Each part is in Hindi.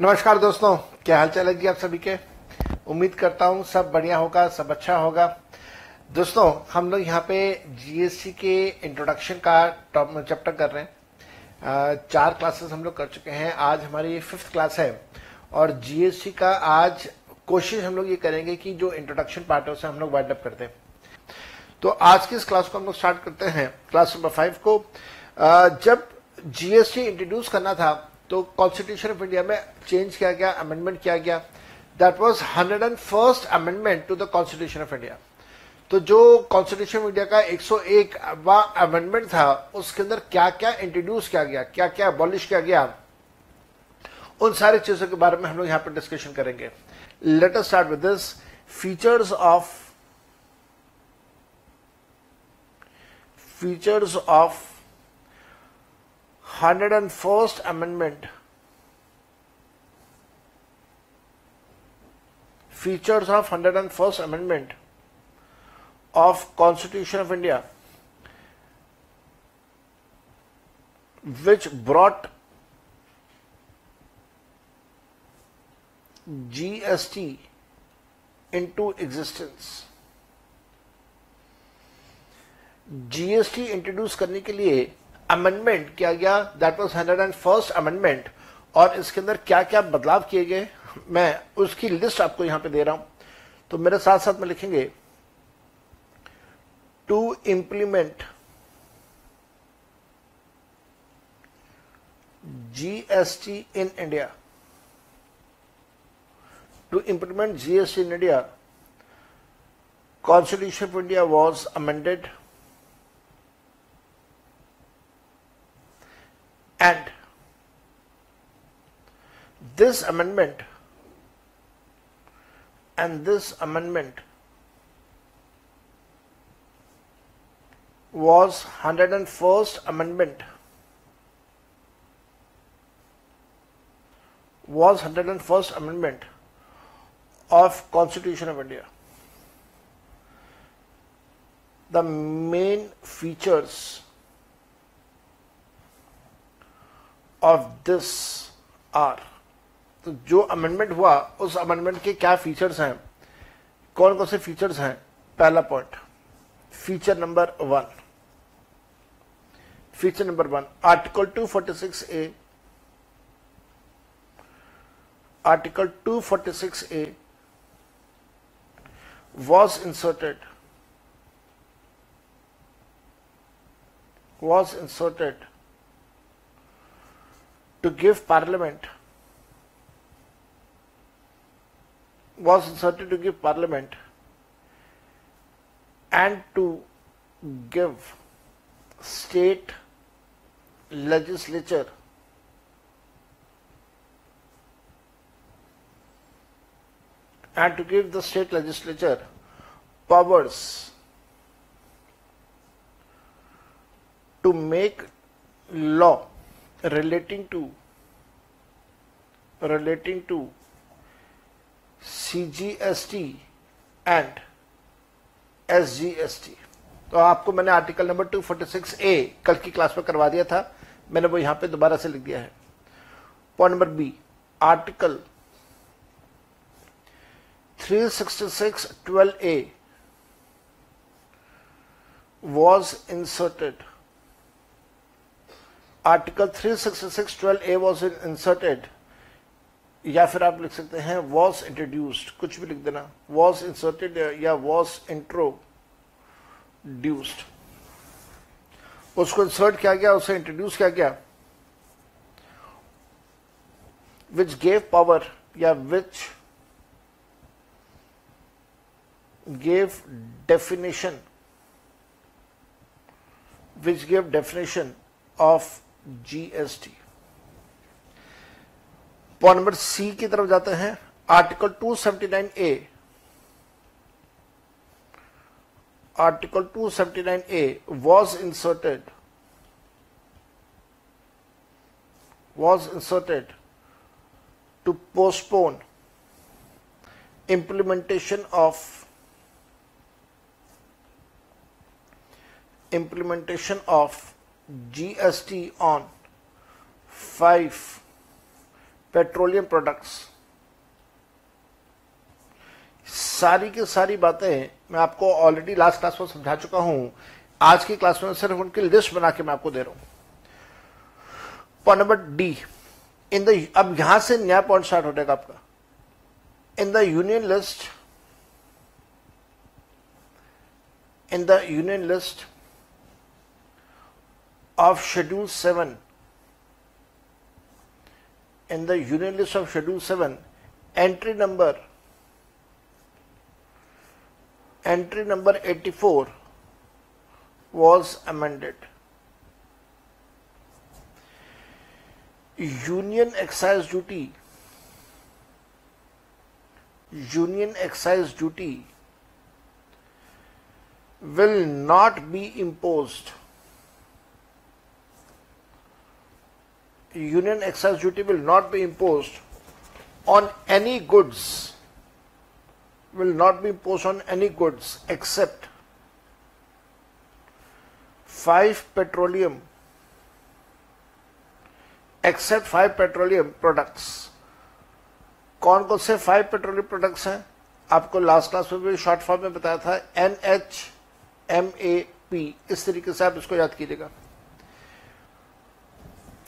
नमस्कार दोस्तों, क्या हाल चाल है जी आप सभी के? उम्मीद करता हूँ सब बढ़िया होगा, सब अच्छा होगा। दोस्तों, हम लोग यहाँ पे जीएसटी के इंट्रोडक्शन का चैप्टर कर रहे हैं। चार क्लासेस हम लोग कर चुके हैं। आज हमारी फिफ्थ क्लास है और जीएसटी का आज कोशिश हम लोग ये करेंगे कि जो इंट्रोडक्शन पार्ट है उसे हम लोग वाइंड अप करते तो आज की इस क्लास को हम लोग स्टार्ट करते हैं? क्लास नंबर फाइव को। जब जीएसटी इंट्रोड्यूस करना था तो कॉन्स्टिट्यूशन ऑफ़ इंडिया में चेंज किया गया अमेंडमेंट किया गया. That was hundred and first amendment to the constitution of India तो जो कॉन्स्टिट्यूशन ऑफ़ इंडिया का 101 वा अमेंडमेंट था, उसके अंदर क्या क्या इंट्रोड्यूस किया गया क्या क्या अबॉलिश किया गया, उन सारी चीज़ों के बारे में हम लोग यहाँ पर डिस्कशन करेंगे. Let us start with this features of features of hundred and first amendment. Features of hundred and first amendment of constitution of India which brought GST into existence GST introduce करने के लिए अमेंडमेंट किया गया that was hundred and first amendment और इसके अंदर क्या क्या बदलाव किए गए, मैं उसकी लिस्ट आपको यहाँ पे दे रहा हूँ। तो मेरे साथ साथ में लिखेंगे to implement GST in India to implement GST in India constitution of India was amended this amendment and this amendment was 101st amendment was 101st amendment of constitution of india. The main features of this are तो जो अमेंडमेंट हुआ, उस अमेंडमेंट के क्या फीचर्स हैं? कौन कौन से फीचर्स हैं? पहला point feature number one feature number one article 246 A article 246 A was inserted was inserted to give parliament was inserted to give parliament and to give state legislature and to give the state legislature powers to make law relating to relating to CGST and SGST तो आपको मैंने आर्टिकल नंबर 246 ए कल की क्लास में करवा दिया था। मैंने वो यहाँ पे दोबारा से लिख दिया है। Point number B article 366 12 A was inserted. Article 366 12 A was inserted या फिर आप लिख सकते हैं वॉज़ इंट्रोड्यूस्ड कुछ भी लिख देना। वॉज़ इंसर्टेड या वॉज़ इंट्रोड्यूस्ड उसको इंसर्ट किया गया, उसे इंट्रोड्यूस किया गया। विच गेव पावर या which gave definition which gave definition of GST point number C की तरफ़ जाते हैं, article 279 A article 279 A was inserted was inserted to postpone implementation of implementation of GST on 5 petroleum products. सारी की सारी बातें मैं आपको ऑलरेडी लास्ट क्लास में समझा चुका हूँ। आज की क्लास में सिर्फ़ उनकी लिस्ट बना के मैं आपको दे रहा हूँ। Point number D in the अब यहाँ से नया पॉइंट स्टार्ट हो जाएगा आपका। In the union list in the union list of schedule seven in the Union List of Schedule 7, entry number entry number 84 was amended. Union excise duty union excise duty will not be imposed union excise duty will not be imposed on any goods will not be imposed on any goods except 5 petroleum except 5 petroleum products कौन कौन से फाइव पेट्रोलियम प्रोडक्ट्स हैं आपको लास्ट क्लास में भी शॉर्ट फॉर्म में बताया था N H M A P इस तरीके से आप इसको याद कीजिएगा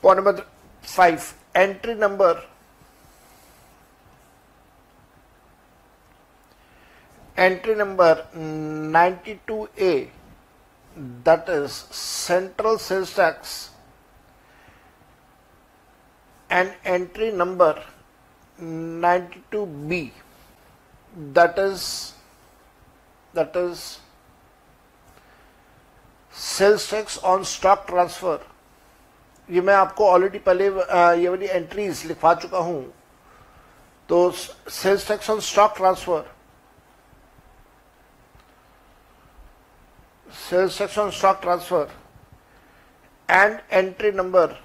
Point number 5 entry number. Entry number 92A that is central sales tax. And entry number 92B that is that is sales tax on stock transfer. ये मैं आपको ऑलरेडी पहले ये वाली एंट्रीज लिखवा चुका हूँ। तो sales tax on stock transfer sales tax on stock transfer and entry number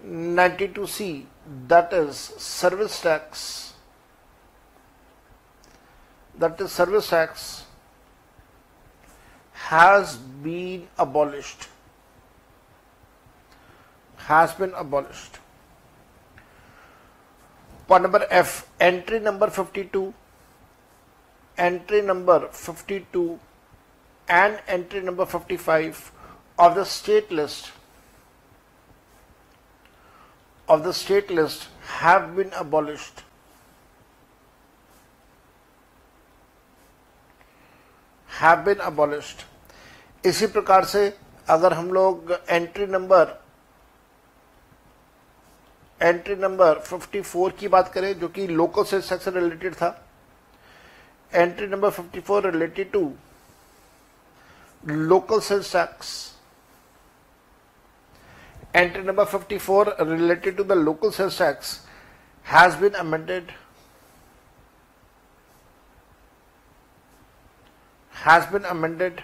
92 C that is service tax that is service tax has been abolished has been abolished point number F entry number 52 entry number 52 and entry number 55 of the state list of the state list have been abolished have been abolished इसी प्रकार से अगर हम लोग एंट्री नंबर एंट्री नंबर 54 की बात करें, जो कि लोकल सेल्स टैक्स रिलेटेड था। Entry number 54 related to local से entry number 54 related to the local sales tax has been amended has been amended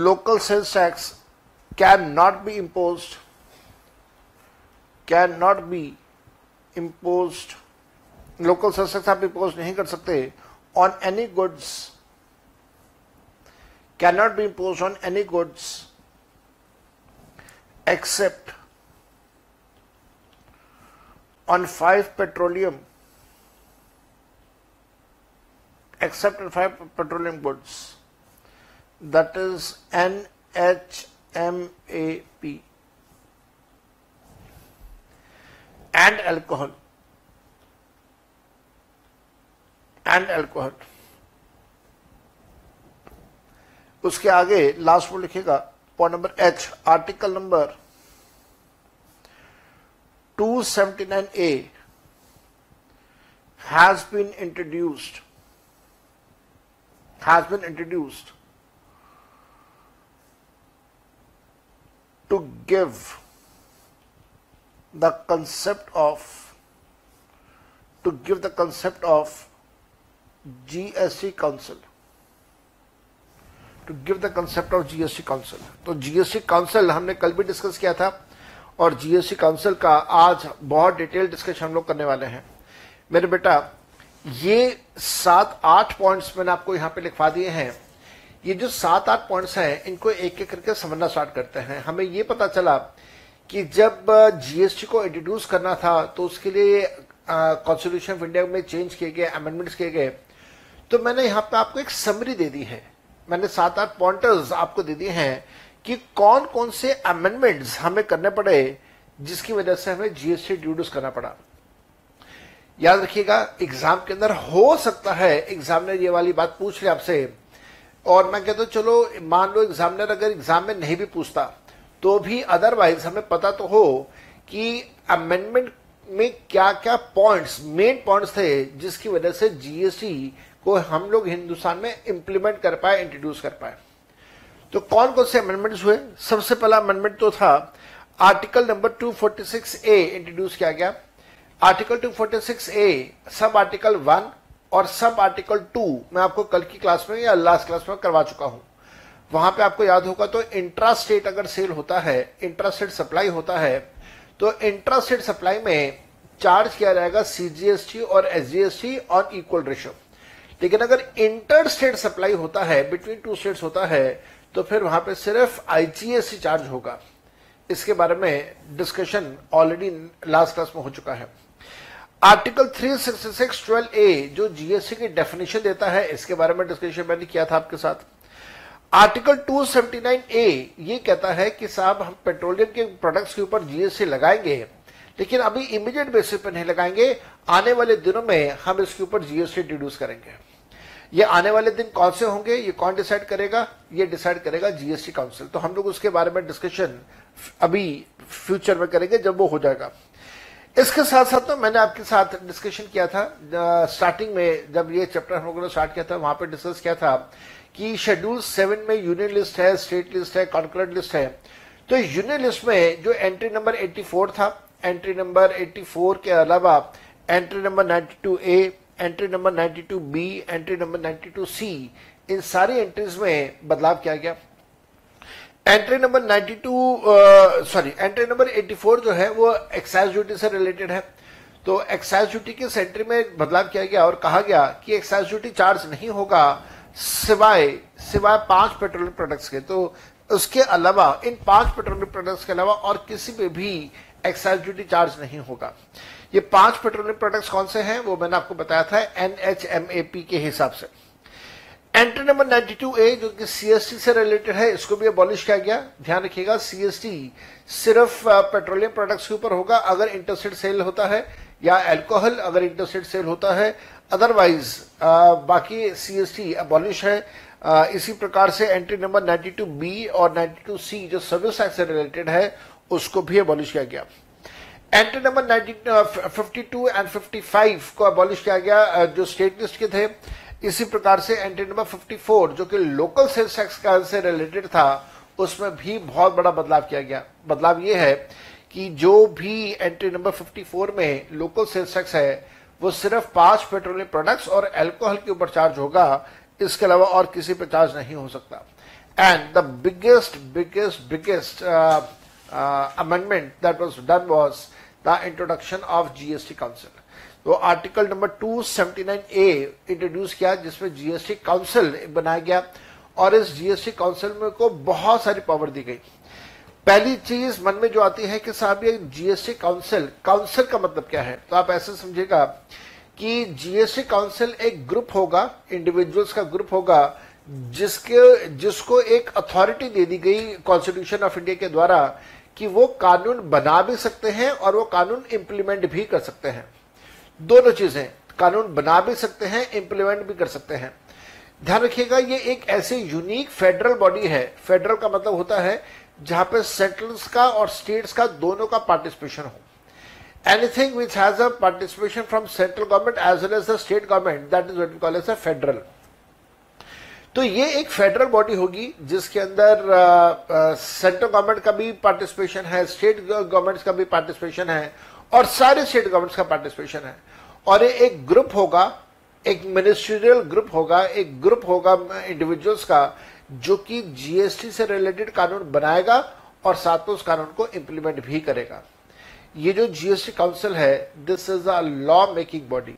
local sales tax can not be imposed cannot be imposed local sales tax आप इम्पोज नहीं कर सकते on any goods cannot be impose on any goods except on 5 petroleum except on 5 petroleum goods that is NHMAP and alcohol and alcohol उसके आगे लास्ट वो लिखेगा point number H article number 279 A has been introduced has been introduced to give the concept of, to give the concept of GST council to give the concept of GST council तो जीएसटी काउंसिल हमने कल भी डिस्कस किया था और जीएसटी काउंसिल का आज बहुत डिटेल डिस्कशन हम लोग करने वाले हैं। मेरे बेटा, ये सात आठ पॉइंट्स मैंने आपको यहाँ पे लिखवा दिए हैं। ये जो सात आठ पॉइंट्स हैं, इनको एक एक करके समझना स्टार्ट करते हैं। हमें ये पता चला कि जब जीएसटी को इंट्रोड्यूस करना था तो उसके लिए कॉन्स्टिट्यूशन ऑफ़ इंडिया में चेंज किए गए अमेंडमेंट्स किए गए। तो मैंने यहाँ पे आपको एक समरी दे दी है। मैंने सात आठ पॉइंटर्स आपको दे दिए हैं कि कौन कौन से अमेंडमेंट्स हमें करने पड़े, जिसकी वजह से हमें जीएसटी इंट्रोड्यूस करना पड़ा। याद रखिएगा एग्ज़ाम के अंदर हो सकता है एग्जामिनर ये वाली बात पूछ ले आपसे। और मैं कहता हूँ, चलो, मान लो एग्जामिनर अगर एग्ज़ाम में नहीं भी पूछता तो भी अदरवाइज़ हमें पता तो हो कि अमेंडमेंट में क्या क्या पॉइंट्स मेन पॉइंट्स थे, जिसकी वजह से जीएसटी को हम लोग हिंदुस्तान में इंप्लीमेंट कर पाए इंट्रोड्यूस कर पाए। तो कौन कौन से अमेंडमेंट्स हुए? सबसे पहला अमेंडमेंट तो था आर्टिकल नंबर 246 ए इंट्रोड्यूस किया गया। आर्टिकल 246 ए सब आर्टिकल वन और सब आर्टिकल टू मैं आपको कल की क्लास में या लास्ट क्लास में करवा चुका हूँ। वहाँ पे आपको याद होगा तो इंट्रा स्टेट अगर सेल होता है इंट्रा स्टेट सप्लाई होता है तो इंट्रा स्टेट सप्लाई में चार्ज किया जाएगा सीजीएसटी और एसजीएसटी ऑन इक्वल रेशियो लेकिन अगर इंटर स्टेट सप्लाई होता है बिटवीन टू स्टेट्स होता है तो फिर वहाँ पे सिर्फ़ आईजीएसटी चार्ज होगा। इसके बारे में डिस्कशन ऑलरेडी लास्ट क्लास में हो चुका है। आर्टिकल 366 12 ए जो जीएसटी की डेफिनेशन देता है, इसके बारे में डिस्कशन मैंने किया था आपके साथ। आर्टिकल 279 ए ये कहता है कि साहब, हम पेट्रोलियम के प्रोडक्ट्स के ऊपर जीएसटी लगाएँगे, लेकिन अभी इमीडिएट बेसिस पर नहीं लगाएँगे। आने वाले दिनों में हम इसके ऊपर जीएसटी इंट्रोड्यूस करेंगे। ये आने वाले दिन कौन से होंगे, ये कौन डिसाइड करेगा? ये डिसाइड करेगा जीएसटी काउंसिल तो हम लोग उसके बारे में डिस्कशन अभी फ्यूचर में करेंगे, जब वो हो जाएगा। इसके साथ साथ तो मैंने आपके साथ डिस्कशन किया था। स्टार्टिंग में जब ये चैप्टर हम लोगों ने स्टार्ट किया था, वहाँ पर डिस्कस किया था। कि शेड्यूल सेवन में यूनियन लिस्ट है स्टेट लिस्ट है कॉन्करेंट लिस्ट है। तो यूनियन लिस्ट में जो एंट्री नंबर 84 था एंट्री नंबर 84 के अलावा entry number 92 A entry number 92 B entry number 92 C इन सारी एंट्रीज में बदलाव किया गया। Entry number 92 sorry entry number 84 जो है, वो एक्साइज ड्यूटी से रिलेटेड है। तो एक्साइज ड्यूटी के एंट्री में बदलाव किया गया और कहा गया कि एक्साइज ड्यूटी चार्ज नहीं होगा सिवाय सिवाय पाँच पेट्रोलियम प्रोडक्ट्स के तो उसके अलावा, इन पाँच पेट्रोलियम प्रोडक्ट्स के अलावा और किसी पे भी एक्साइज ड्यूटी चार्ज नहीं होगा। ये पाँच पेट्रोलियम प्रोडक्ट्स कौन से हैं, वो मैंने आपको बताया था एनएचएमएपी के हिसाब से। एंट्री नंबर 92 ए जो कि सीएसटी से रिलेटेड है, इसको भी अबॉलिश किया गया। ध्यान रखिएगा सीएसटी सिर्फ़ पेट्रोलियम प्रोडक्ट्स के ऊपर होगा, अगर इंटरस्टेट सेल होता है या अल्कोहल अगर इंटरस्टेट सेल होता है अदरवाइज़ बाकी सीएसटी अबॉलिश है। आ, इसी प्रकार से एंट्री नंबर 92 बी और 92 सी जो सर्विस टैक्स से रिलेटेड है उसको भी अबॉलिश किया गया। Entry number fifty two and 55 को अबॉलिश किया गया जो स्टेट लिस्ट के थे। इसी प्रकार से एंट्री नंबर 54 जो कि लोकल सेल्स टैक्स से रिलेटेड था उसमें भी बहुत बड़ा बदलाव किया गया। बदलाव यह है कि जो भी एंट्री नंबर 54 में लोकल सेल्स टैक्स है, वो सिर्फ़ पाँच पेट्रोलियम प्रोडक्ट्स और एल्कोहल के ऊपर चार्ज होगा। इसके अलावा और किसी पर चार्ज नहीं हो सकता। And the biggest biggest biggest amendment that was done was the introduction of GST council तो आर्टिकल नंबर 279 ए इंट्रोड्यूस किया, जिसमें जीएसटी काउंसिल बनाया गया और इस जीएसटी काउंसिल में को बहुत सारी पावर दी गई। पहली चीज़ मन में जो आती है कि साहब, ये जीएसटी काउंसिल काउंसिल का मतलब क्या है? तो आप ऐसे समझेगा कि जीएसटी काउंसिल एक ग्रुप होगा इंडिविजुअल्स का ग्रुप होगा, जिसके, जिसको एक अथॉरिटी दे दी गई कॉन्स्टिट्यूशन ऑफ़ इंडिया के द्वारा कि वो कानून बना भी सकते हैं और वो कानून इंप्लीमेंट भी कर सकते हैं। दोनों चीज़ें, कानून बना भी सकते हैं इंप्लीमेंट भी कर सकते हैं। ध्यान रखिएगा, ये एक ऐसे यूनिक फेडरल बॉडी है। फेडरल का मतलब होता है जहाँ पे सेंट्रल्स का और स्टेट्स का दोनों का पार्टिसिपेशन हो। Anything which has participation from central government as well as state government that is what call as a federal तो ये एक फेडरल बॉडी होगी, जिसके अंदर सेंट्रल गवर्नमेंट का भी पार्टिसिपेशन है स्टेट गवर्नमेंट का भी पार्टिसिपेशन है, और सारे स्टेट गवर्नमेंट्स का पार्टिसिपेशन है। और ये एक ग्रुप होगा एक मिनिस्ट्रियल ग्रुप होगा, एक ग्रुप होगा इंडिविजुअल्स का, जो कि जीएसटी से रिलेटेड कानून बनाएगा और साथ में उस कानून को इंप्लीमेंट भी करेगा। ये जो जीएसटी काउंसिल है this is a law making body